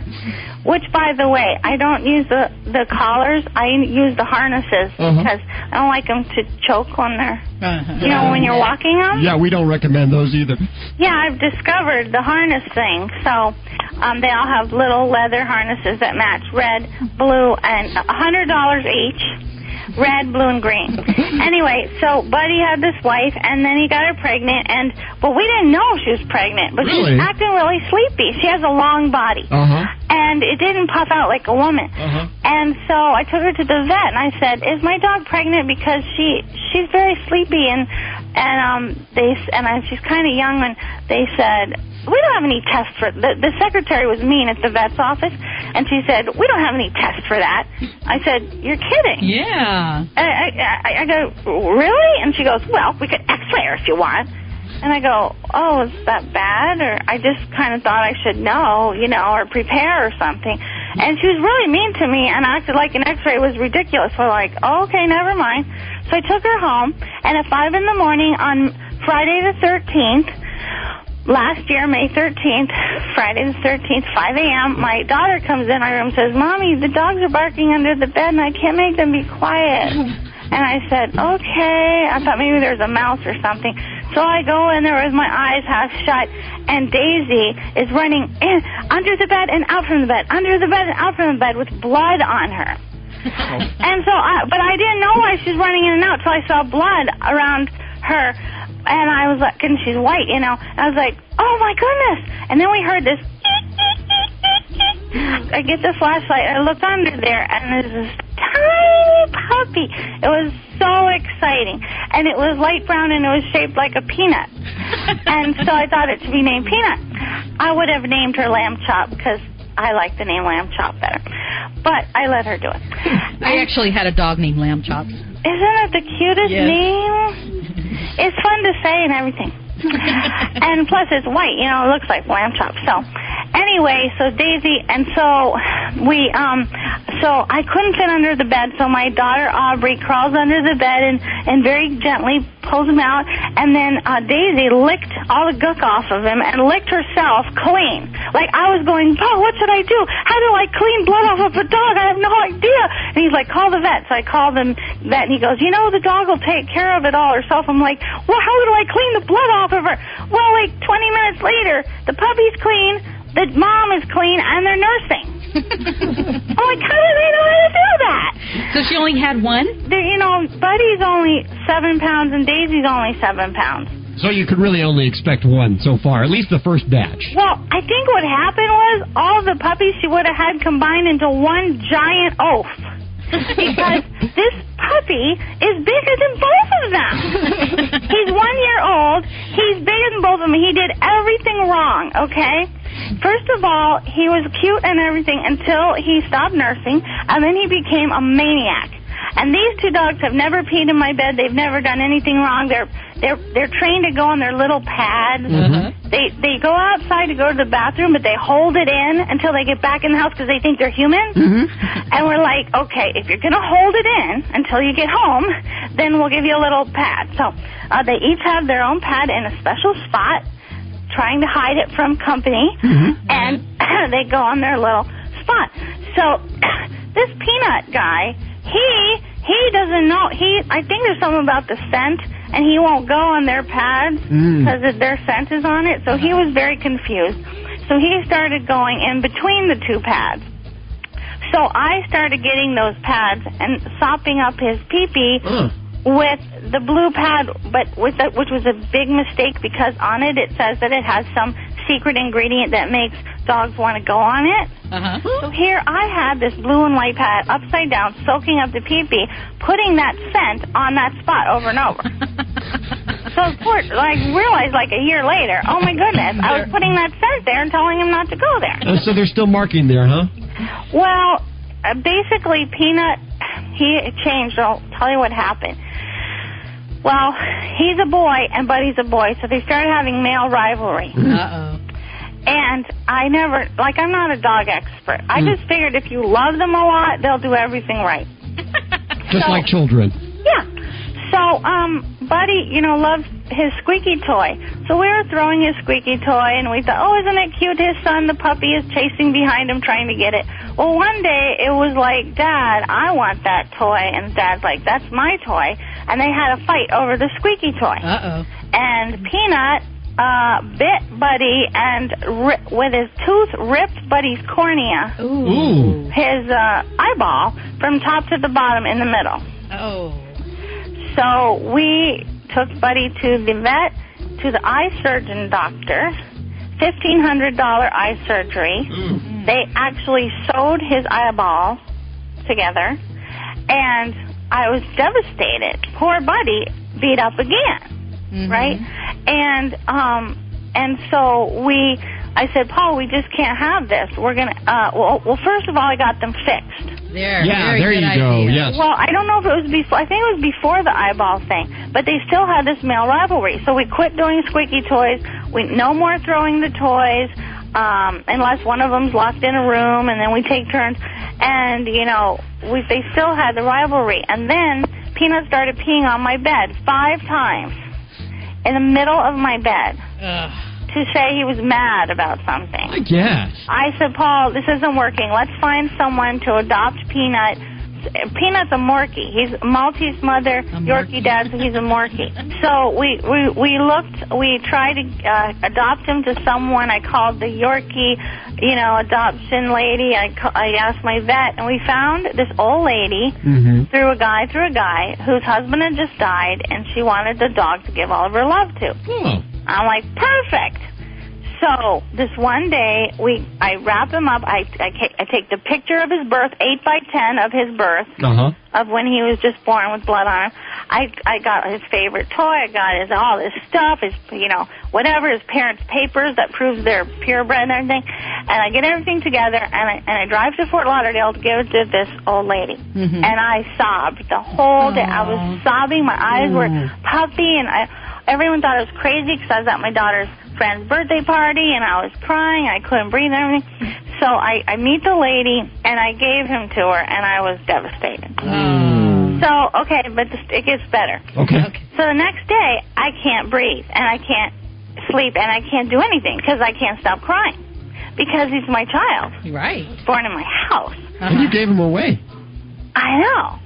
Speaker 8: Which, by the way, I don't use the the collars. I use the harnesses
Speaker 2: Uh-huh.
Speaker 8: because I don't like them to choke on their. Uh-huh. You know, when you're walking them.
Speaker 2: Yeah, we don't recommend those either.
Speaker 8: Yeah, I've discovered the harness thing. So um, they all have little leather harnesses that match red, blue, and a hundred dollars each. Red, blue, and green. (laughs) anyway, so Buddy had this wife, and then he got her pregnant, and well, we didn't know she was pregnant, but she
Speaker 2: Really?
Speaker 8: was acting really sleepy. She has a long body,
Speaker 2: Uh huh.
Speaker 8: and it didn't puff out like a woman.
Speaker 2: Uh-huh.
Speaker 8: And so I took her to the vet, and I said, "Is my dog pregnant? Because she she's very sleepy, and and um they and I, she's kind of young, and they said." We don't have any tests for the the secretary was mean at the vet's office, and she said we don't have any tests for that. I said you're kidding.
Speaker 3: Yeah.
Speaker 8: I, I, I, I go really, and she goes well we could X-ray her if you want. And I go, oh, is that bad? Or I just kind of thought I should know, you know, or prepare or something. And she was really mean to me and acted like an x-ray was ridiculous. So like, oh, okay, never mind. So I took her home, and at 5 in the morning on Friday the 13th, last year, May 13th, Friday the 13th, 5 a.m., my daughter comes in my room and says, Mommy, the dogs are barking under the bed and I can't make them be quiet. (laughs) And I said, okay. I thought maybe there was a mouse or something. So I go in there with my eyes half shut, and Daisy is running in under the bed and out from the bed, under the bed and out from the bed with blood on her. (laughs) And so, I, but I didn't know why she's running in and out till I saw blood around her, and I was like, and she's white, you know. I was like, oh my goodness! And then we heard this. (laughs) I get the flashlight. and I looked under there, and there's this tiny puppy. It was so exciting, and it was light brown, and it was shaped like a peanut. (laughs) and so I thought it should be named Peanut. I would have named her Lamb Chop because I like the name Lamb Chop better, but I let her do it. (laughs)
Speaker 3: I actually had a dog named Lamb Chop.
Speaker 8: Isn't it the cutest
Speaker 3: Yes.
Speaker 8: name? It's fun to say and everything. (laughs) and plus it's white, you know, it looks like lamb chop. So anyway, so Daisy and so we um so I couldn't fit under the bed, so my daughter Aubrey crawls under the bed and, and very gently pulls him out and then uh Daisy licked all the gook off of him and licked herself clean. Like I was going, Oh, what should I do? How do I clean blood off of a dog? I have no idea and he's like, Call the vet. So I called him vet and he goes, You know, the dog will take care of it all herself. I'm like, Well, how do I clean the blood off of her? Well, like twenty minutes later, the puppy's clean, the mom is clean, and they're nursing. (laughs) I'm like, how do they know how to do that?
Speaker 3: So she only had one?
Speaker 8: They're, you know, Buddy's only seven pounds and Daisy's only seven pounds.
Speaker 2: So you could really only expect one so far, at least the first batch.
Speaker 8: Well, I think what happened was all the puppies she would have had combined into one giant oaf. (laughs) because this puppy is bigger than both of them. (laughs) He's one year old. He's bigger than both of them. He did everything wrong, okay? First of all, he was cute and everything until he stopped nursing, and then he became a maniac. And these two dogs have never peed in my bed. They've never done anything wrong. They're they're they're trained to go on their little pads. They they go outside to go to the bathroom, but they hold it in until they get back in the house because they think they're human. And we're like, okay, if you're gonna hold it in until you get home, then we'll give you a little pad. So uh, they each have their own pad in a special spot, trying to hide it from company, and (clears throat) they go on their little spot. So (clears throat) this peanut guy, he he doesn't know. He I think there's something about the scent, and he won't go on their pads
Speaker 12: Mm.
Speaker 8: because their scent is on it. So he was very confused. So he started going in between the two pads. So I started getting those pads and sopping up his pee pee
Speaker 2: Uh.
Speaker 8: With the blue pad, but with the, which was a big mistake because on it it says that it has some secret ingredient that makes dogs want to go on it.
Speaker 3: Uh-huh.
Speaker 8: So here I had this blue and white pad upside down, soaking up the pee pee, putting that scent on that spot over and over. (laughs) so of course, I realized like a year later, oh my goodness, I was putting that scent there and telling him not to go there.
Speaker 2: Uh, so they're still marking there, huh?
Speaker 8: Well, uh, basically, Peanut, he changed. I'll tell you what happened. Well, he's a boy, and Buddy's a boy, so they started having male rivalry.
Speaker 3: Uh-oh.
Speaker 8: And I never, like, I'm not a dog expert. I
Speaker 2: Mm.
Speaker 8: just figured if you love them a lot, they'll do everything right.
Speaker 2: Just
Speaker 8: So-
Speaker 2: like children.
Speaker 8: Yeah. So, um, Buddy, you know, loves his squeaky toy. So we were throwing his squeaky toy, and we thought, oh, isn't it cute? His son, the puppy, is chasing behind him trying to get it. Well, one day it was like, Dad, I want that toy, and Dad's like, that's my toy. And they had a fight over the squeaky toy.
Speaker 3: Uh-oh.
Speaker 8: And Peanut uh, bit Buddy and ri- with his tooth ripped Buddy's cornea,
Speaker 2: Ooh.
Speaker 8: his uh, eyeball, from top to the bottom in the middle.
Speaker 3: Oh.
Speaker 8: So we took Buddy to the vet, to the eye surgeon doctor, fifteen hundred dollar eye surgery. They actually sewed his eyeball together, and I was devastated. Poor Buddy beat up again, right? And um, and so we, I said, Paul, we just can't have this. We're gonna. Uh, well, well, first of all, I got them fixed.
Speaker 3: There.
Speaker 2: Yeah,
Speaker 3: very
Speaker 2: there
Speaker 3: good
Speaker 2: you go. Yes.
Speaker 8: Well, I don't know if it was before. I think it was before the eyeball thing, but they still had this male rivalry. So we quit doing squeaky toys. We no more throwing the toys um, unless one of them's locked in a room, and then we take turns. And you know, we they still had the rivalry. And then Peanut started peeing on my bed five times in the middle of my bed
Speaker 3: Ugh.
Speaker 8: To say he was mad about something.
Speaker 2: I guess.
Speaker 8: I said, Paul, this isn't working. Let's find someone to adopt Peanut. Peanut's a Morkie. He's Maltese mother, Yorkie dad, so he's a Morkie. So we we we looked. We tried to uh, adopt him to someone. I called the Yorkie, you know, adoption lady. I I asked my vet, and we found this old lady
Speaker 2: Mm-hmm.
Speaker 8: through a guy through a guy whose husband had just died, and she wanted the dog to give all of her love to.
Speaker 2: Oh.
Speaker 8: I'm like, perfect. So this one day, we I wrap him up. I I, ca- I take the picture of his birth, eight by ten of his birth,
Speaker 2: Uh huh.
Speaker 8: of when he was just born with blood on him. I I got his favorite toy. I got his all his stuff, his you know whatever his parents' papers that proves they're purebred and everything. And I get everything together, and I and I drive to Fort Lauderdale to give it to this old lady.
Speaker 3: Mhm.
Speaker 8: And I sobbed the whole day. I was sobbing. My eyes were puffy, and I everyone thought I was crazy because I was at my daughter's friend's birthday party, and I was crying. I couldn't breathe and everything. So I I meet the lady, and I gave him to her, and I was devastated.
Speaker 2: Mm.
Speaker 8: So okay, but this, it gets better.
Speaker 2: Okay. okay.
Speaker 8: So the next day, I can't breathe and I can't sleep and I can't do anything because I can't stop crying because he's my child,
Speaker 3: Right.
Speaker 8: born in my house.
Speaker 2: And you gave him away.
Speaker 8: I know.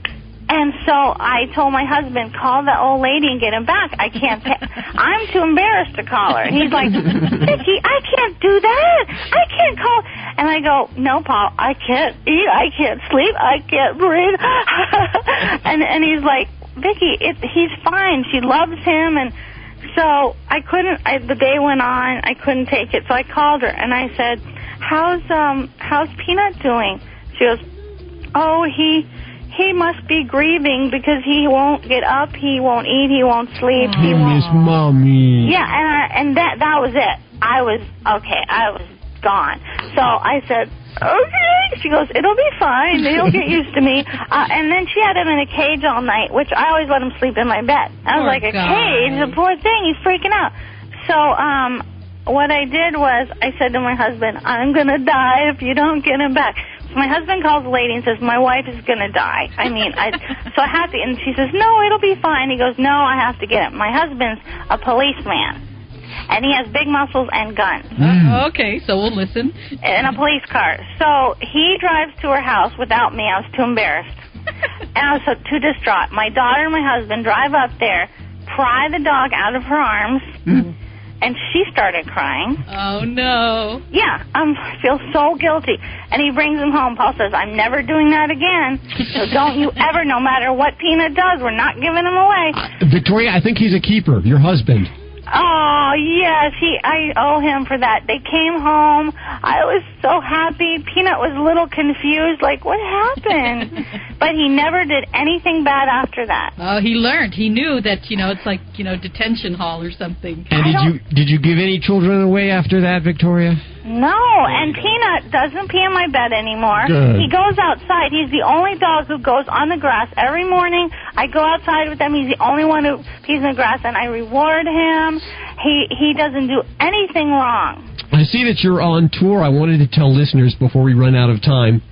Speaker 8: And so I told my husband, call the old lady and get him back. I can't. Pay. (laughs) I'm too embarrassed to call her. He's like, Vicky, I can't do that. I can't call. And I go, no, Paul, I can't eat. I can't sleep. I can't breathe. (laughs) and and he's like, Vicky, it, he's fine. She loves him. And so I couldn't. I, the day went on. I couldn't take it. So I called her and I said, how's um how's Peanut doing? She goes, oh he he must be grieving because he won't get up, he won't eat, he won't sleep, he
Speaker 2: Oh,
Speaker 8: won't.
Speaker 2: Miss Mommy.
Speaker 8: Yeah, and I, and that that was it. I was okay. I was gone. So I said, okay. She goes, it'll be fine. He'll get (laughs) used to me. Uh, and then she had him in a cage all night, which I always let him sleep in my bed. I was
Speaker 3: Poor
Speaker 8: like, a cage, the poor thing. He's freaking out. So um, what I did was I said to my husband, I'm gonna die if you don't get him back. So my husband calls the lady and says, my wife is gonna die. I mean, I so I have to. And she says, no, it'll be fine. He goes, no, I have to get him. My husband's a policeman. And he has big muscles and guns
Speaker 3: Uh, okay, so we'll listen.
Speaker 8: in a police car. So he drives to her house without me. I was too embarrassed. (laughs) and I was so, too distraught. My daughter and my husband drive up there, pry the dog out of her arms, and she started crying.
Speaker 3: Oh no.
Speaker 8: Yeah, um, I feel so guilty. And he brings him home. Paul says, I'm never doing that again. So (laughs) don't you ever, no matter what Peanut does, we're not giving him away.
Speaker 2: Victoria, I think he's a keeper. Your husband.
Speaker 8: Oh yes, he. I owe him for that. They came home. I was so happy. Peanut was a little confused, like what happened, (laughs) but he never did anything bad after that.
Speaker 3: Oh, he learned. He knew that you know it's like you know detention hall or something.
Speaker 2: And did you did you give any children away after that, Victoria?
Speaker 8: No, and Peanut doesn't pee in my bed anymore.
Speaker 2: Good.
Speaker 8: He goes outside. He's the only dog who goes on the grass every morning. I go outside with him. He's the only one who pees in the grass, and I reward him. He he doesn't do anything wrong.
Speaker 2: I see that you're on tour. I wanted to tell listeners before we run out of time.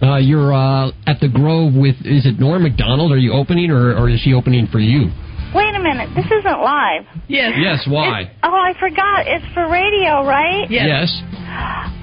Speaker 2: Uh, you're uh, at the Grove with is it Norm Macdonald? Are you opening, or, or is she opening for you?
Speaker 8: Wait a minute, this isn't live.
Speaker 3: Yes.
Speaker 2: Yes. Why?
Speaker 8: Oh, I forgot. It's for radio, right?
Speaker 2: Yes.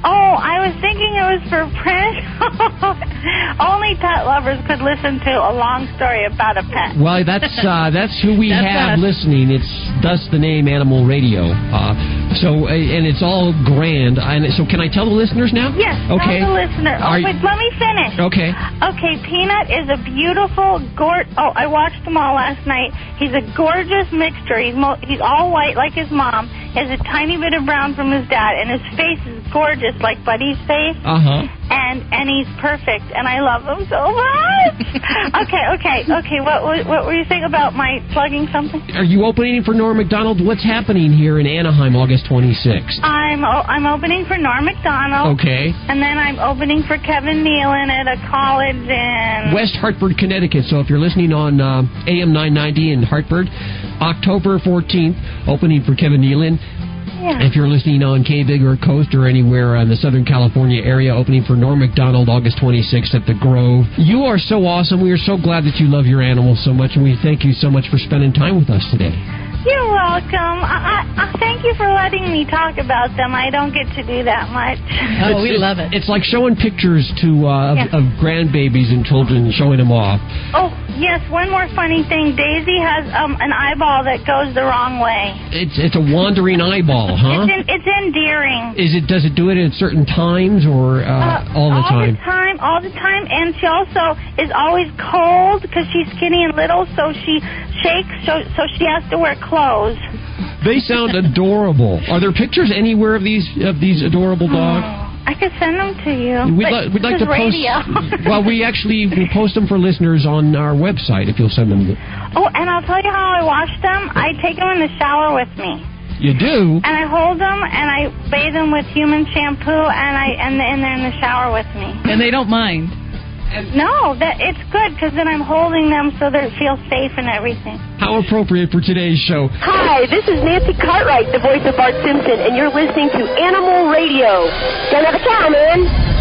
Speaker 8: Oh, I was thinking it was for print. (laughs) Only pet lovers could listen to a long story about a pet.
Speaker 2: Well, that's uh, that's who we
Speaker 8: That's
Speaker 2: have
Speaker 8: us.
Speaker 2: listening. It's thus the name Animal Radio. Uh, so and it's all grand. And so can I tell the listeners now?
Speaker 8: Yes,
Speaker 2: Okay.
Speaker 8: tell the listener. Oh,
Speaker 2: Are-
Speaker 8: wait, let me finish.
Speaker 2: Okay.
Speaker 8: Okay, Peanut is a beautiful, gor Oh, I watched them all last night. He's a gorgeous mixture. He's mo- he's all white like his mom. He has a tiny bit of brown from his dad, and his face is gorgeous like Buddy's face.
Speaker 2: Uh huh.
Speaker 8: And and he's perfect, and I love him so much. (laughs) okay, okay, okay. What what were you saying about my plugging something?
Speaker 2: Are you opening for Norm Macdonald? What's happening here in Anaheim, August 26th?
Speaker 8: I'm o- I'm opening for Norm Macdonald.
Speaker 2: Okay.
Speaker 8: And then I'm opening for Kevin Nealon at a college in
Speaker 2: West Hartford, Connecticut. So if you're listening on uh, AM 990 in Hartford, October 14th, opening for Kevin Nealon.
Speaker 8: Yeah.
Speaker 2: If you're listening on K-Big or Coast or anywhere in the Southern California area, opening for Norm Macdonald August 26th at the Grove. You are so awesome. We are so glad that you love your animals so much, and we thank you so much for spending time with us today.
Speaker 8: You're welcome. I, I, I thank you for letting me talk about them. I don't get to do that much.
Speaker 3: Oh, we love it.
Speaker 2: It's like showing pictures to uh, of,
Speaker 8: Yeah.
Speaker 2: of grandbabies and children, showing them off.
Speaker 8: Oh, yes, one more funny thing. Daisy has um an eyeball that goes the wrong way.
Speaker 2: It's it's a wandering eyeball, huh?
Speaker 8: It's in, it's endearing.
Speaker 2: Is it does it do it at certain times or uh, all the time?
Speaker 8: All the time, all the time, and she also is always cold because she's skinny and little, so she shakes, so so she has to wear clothes.
Speaker 2: They sound (laughs) adorable. Are there pictures anywhere of these of these adorable oh, dogs?
Speaker 8: I could send them to you.
Speaker 2: We'd,
Speaker 8: but
Speaker 2: li- we'd like to
Speaker 8: is
Speaker 2: post.
Speaker 8: radio. (laughs)
Speaker 2: well, we actually will post them for listeners on our website if you'll send them.
Speaker 8: To- oh, and I'll tell you how I wash them. I take them in the shower with me.
Speaker 2: You do.
Speaker 8: And I hold them and I bathe them with human shampoo and I and, and they're in the shower with me.
Speaker 3: And they don't mind.
Speaker 8: No, that it's good because then I'm holding them so they feel safe and everything.
Speaker 2: How appropriate for today's show.
Speaker 12: Hi, this is Nancy Cartwright, the voice of Bart Simpson, and you're listening to Animal Radio. Don't have a cow, man.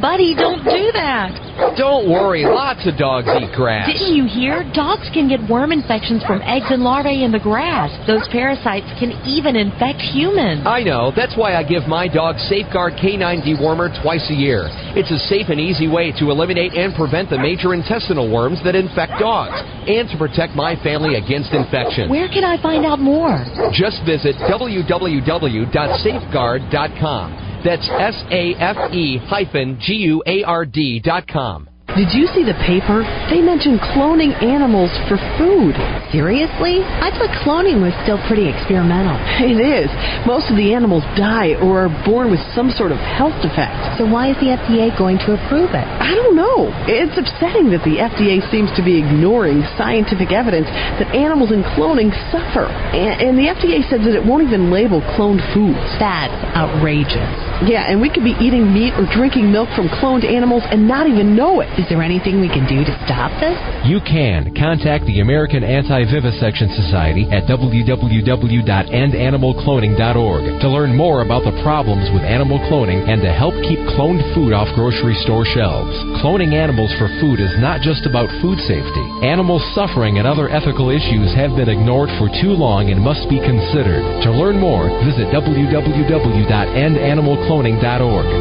Speaker 6: Buddy, don't do that.
Speaker 7: Don't worry, lots of dogs eat grass.
Speaker 6: Didn't you hear? Dogs can get worm infections from eggs and larvae in the grass. Those parasites can even infect humans.
Speaker 7: I know. That's why I give my dog Safeguard K9 dewormer twice a year. It's a safe and easy way to eliminate and prevent the major intestinal worms that infect dogs and to protect my family against infection.
Speaker 6: Where can I find out more?
Speaker 7: Just visit www.safeguard.com. That's S A F E hyphen G U A R D dot com.
Speaker 5: Did you see the paper? They mentioned cloning animals for food.
Speaker 6: Seriously? I thought cloning was still pretty experimental.
Speaker 5: It is. Most of the animals die or are born with some sort of health defect.
Speaker 6: So why is the FDA going to approve it?
Speaker 5: I don't know. It's upsetting that the FDA seems to be ignoring scientific evidence that animals in cloning suffer. And, and the FDA says that it won't even label cloned foods.
Speaker 6: That's outrageous.
Speaker 5: Yeah, and we could be eating meat or drinking milk from cloned animals and not even know it.
Speaker 6: Is there anything we can do to stop this?
Speaker 7: You can contact the American Anti-Vivisection Society at www.endanimalcloning.org to learn more about the problems with animal cloning and to help keep cloned food off grocery store shelves. Cloning animals for food is not just about food safety. Animal suffering and other ethical issues have been ignored for too long and must be considered. To learn more, visit www.endanimalcloning.org.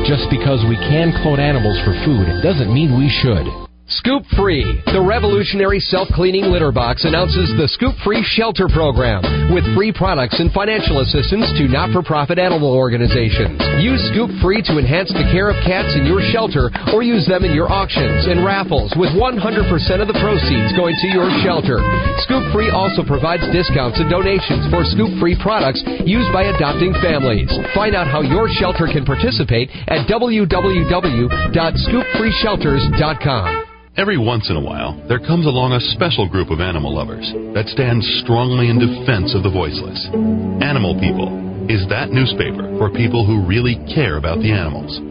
Speaker 7: Just because we can clone animals for food doesn't mean we should.
Speaker 13: Scoop Free, the revolutionary self cleaning litter box, announces the Scoop Free Shelter Program with free products and financial assistance to not for profit animal organizations. Use Scoop Free to enhance the care of cats in your shelter or use them in your auctions and raffles with 100% of the proceeds going to your shelter. Scoop Free also provides discounts and donations for Scoop Free products used by adopting families. Find out how your shelter can participate at www.scoopfreeshelters.com.
Speaker 14: Every once in a while, there comes along a special group of animal lovers that stands strongly in defense of the voiceless. Animal People is that newspaper for people who really care about the animals.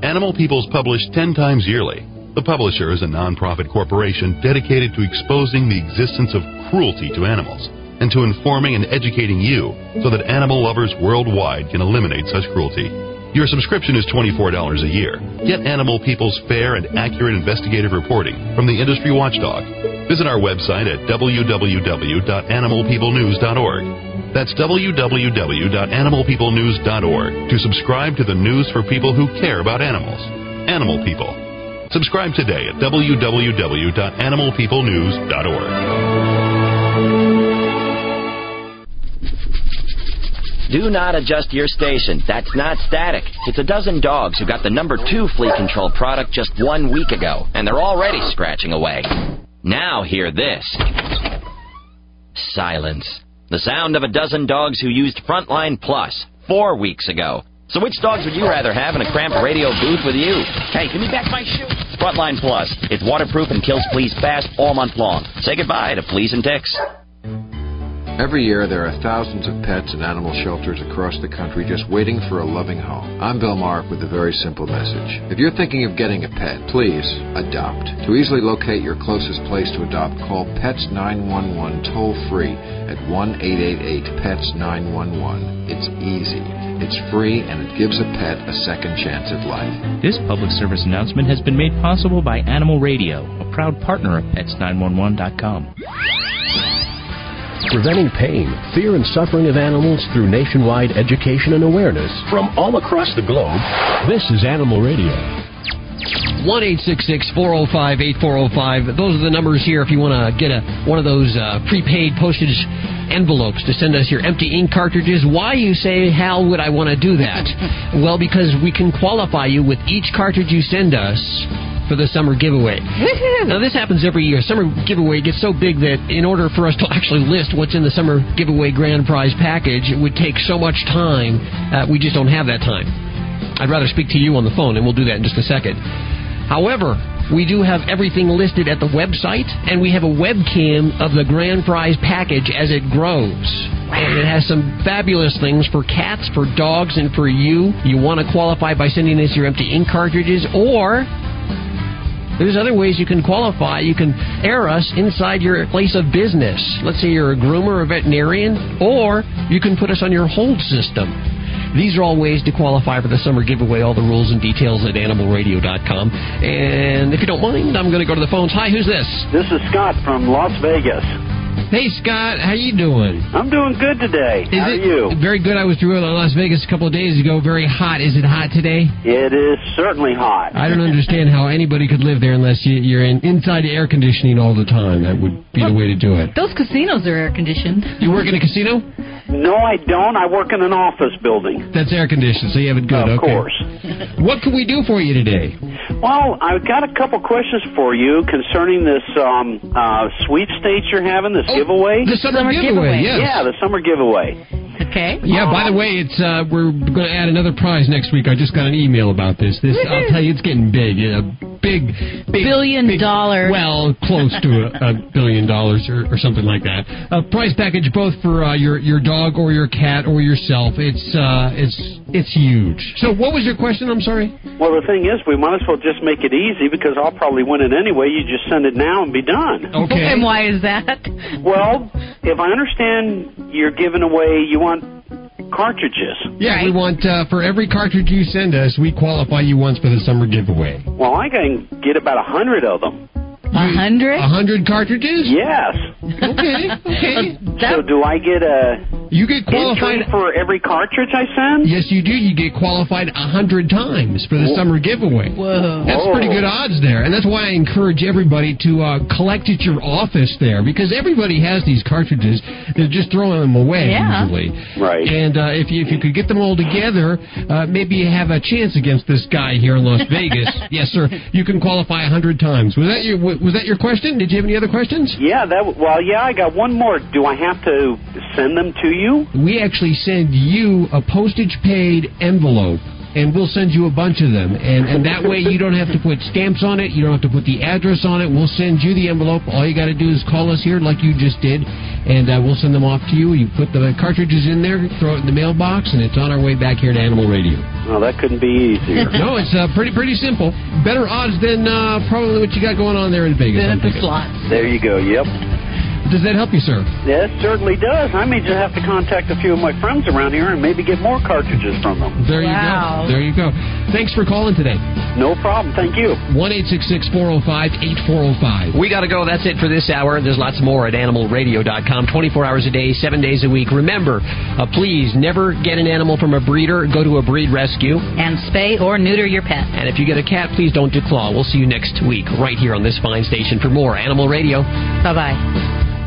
Speaker 14: Animal People's published 10 times yearly. The publisher is a nonprofit corporation dedicated to exposing the existence of cruelty to animals and to informing and educating you so that animal lovers worldwide can eliminate such cruelty. Your subscription is $24 a year. Get Animal People's fair and accurate investigative reporting from the industry watchdog. Visit our website at www.animalpeoplenews.org. That's www.animalpeoplenews.org to subscribe to the news for people who care about animals. Animal People. Subscribe today at www.animalpeoplenews.org.
Speaker 15: Do not adjust your station. That's not static. It's a dozen dogs who got the number two flea control product just one week ago, and they're already scratching away. Now hear this silence. The sound of a dozen dogs who used Frontline Plus four weeks ago. So which dogs would you rather have in a cramped radio booth with you? Hey, give me back my shoe. Frontline Plus. It's waterproof and kills fleas fast all month long. Say goodbye to fleas and ticks.
Speaker 16: Every year, there are thousands of pets and animal shelters across the country just waiting for a loving home. I'm Bill Mark with a very simple message. If you're thinking of getting a pet, please adopt. To easily locate your closest place to adopt, call Pets 911 toll free at 1 888 PETS 911. It's easy, it's free, and it gives a pet a second chance at life.
Speaker 17: This public service announcement has been made possible by Animal Radio, a proud partner of Pets911.com.
Speaker 1: Preventing pain, fear, and suffering of animals through nationwide education and awareness from all across the globe. This is Animal Radio.
Speaker 2: 1 405 8405. Those are the numbers here if you want to get a one of those uh, prepaid postage envelopes to send us your empty ink cartridges. Why, you say, how would I want to do that? (laughs) well, because we can qualify you with each cartridge you send us for the summer giveaway. now, this happens every year. Summer giveaway gets so big that in order for us to actually list what's in the summer giveaway grand prize package, it would take so much time. Uh, we just don't have that time. I'd rather speak to you on the phone, and we'll do that in just a second. However, we do have everything listed at the website, and we have a webcam of the grand prize package as it grows. And it has some fabulous things for cats, for dogs, and for you. You want to qualify by sending us your empty ink cartridges, or there's other ways you can qualify. You can air us inside your place of business. Let's say you're a groomer or veterinarian, or you can put us on your hold system. These are all ways to qualify for the summer giveaway. All the rules and details at animalradio.com. And if you don't mind, I'm going to go to the phones. Hi, who's this?
Speaker 18: This is Scott from Las Vegas.
Speaker 2: Hey Scott, how you doing?
Speaker 18: I'm doing good today.
Speaker 2: Is
Speaker 18: how
Speaker 2: it
Speaker 18: are you?
Speaker 2: Very good. I was through in Las Vegas a couple of days ago. Very hot. Is it hot today?
Speaker 18: It is certainly hot.
Speaker 2: I don't understand how anybody could live there unless you, you're in, inside air conditioning all the time. That would be the way to do it.
Speaker 3: Those casinos are air conditioned.
Speaker 2: You work in a casino?
Speaker 18: No, I don't. I work in an office building.
Speaker 2: That's air conditioned, so you have it good.
Speaker 18: Of
Speaker 2: okay.
Speaker 18: course. (laughs)
Speaker 2: What can we do for you today?
Speaker 18: Well, I've got a couple questions for you concerning this um, uh, sweepstakes you're having, this giveaway.
Speaker 2: Oh, the summer giveaway, yes.
Speaker 18: Yeah, the summer giveaway.
Speaker 3: Okay.
Speaker 2: Yeah. By the way, it's uh, we're going to add another prize next week. I just got an email about this. This I'll tell you, it's getting big. A big, big
Speaker 3: Billion
Speaker 2: big-
Speaker 3: dollar.
Speaker 2: Well, close to a, a billion dollars or, or something like that. A prize package both for uh, your your dog or your cat or yourself. It's uh, it's it's huge. So, what was your question? I'm sorry.
Speaker 18: Well, the thing is, we might as well just make it easy because I'll probably win it anyway. You just send it now and be done.
Speaker 2: Okay.
Speaker 3: And why is that?
Speaker 18: Well, if I understand, you're giving away. You want cartridges.
Speaker 2: Yeah, we want uh, for every cartridge you send us, we qualify you once for the summer giveaway.
Speaker 18: Well, I can get about a hundred of them.
Speaker 3: A hundred?
Speaker 2: A hundred cartridges?
Speaker 18: Yes.
Speaker 2: Okay. Okay. (laughs)
Speaker 18: So do I get a
Speaker 2: You get qualified
Speaker 18: Entry for every cartridge I send.
Speaker 2: Yes, you do. You get qualified a hundred times for the summer giveaway.
Speaker 3: Whoa.
Speaker 2: That's pretty good odds there, and that's why I encourage everybody to uh, collect at your office there because everybody has these cartridges. They're just throwing them away
Speaker 3: Yeah.
Speaker 2: usually.
Speaker 18: Right.
Speaker 2: And uh, if you if you could get them all together, uh, maybe you have a chance against this guy here in Las (laughs) Vegas. yes, sir. You can qualify a hundred times. Was that your was that your question? Did you have any other questions?
Speaker 18: Yeah, that. Well, yeah, I got one more. Do I have to send them to you?
Speaker 2: we actually send you a postage paid envelope and we'll send you a bunch of them. And and that way you don't have to put stamps on it. You don't have to put the address on it. We'll send you the envelope. All you got to do is call us here like you just did and uh, we'll send them off to you. You put the cartridges in there throw it in the mailbox and it's on our way back here to animal radio.
Speaker 18: Well, that couldn't be easier. (laughs)
Speaker 2: no it's uh, pretty pretty simple. Better odds than uh, probably what you got going on there in vegas. I'm thinking.
Speaker 18: There you go. Yep.
Speaker 2: Does that help you sir
Speaker 18: Yes, certainly does. I may just have to contact a few of my friends around here and maybe get more cartridges from them.
Speaker 2: there you go there you go thanks for calling today
Speaker 18: No problem. Thank you.
Speaker 2: One eight six six four zero five eight four zero five.
Speaker 19: We got to go. That's it for this hour. There's lots more at animalradio.com, 24 hours a day, seven days a week. Remember, uh, please never get an animal from a breeder. Go to a breed rescue.
Speaker 3: And spay or neuter your pet.
Speaker 19: And if you get a cat, please don't declaw. We'll see you next week right here on this fine station for more Animal Radio.
Speaker 3: Bye bye.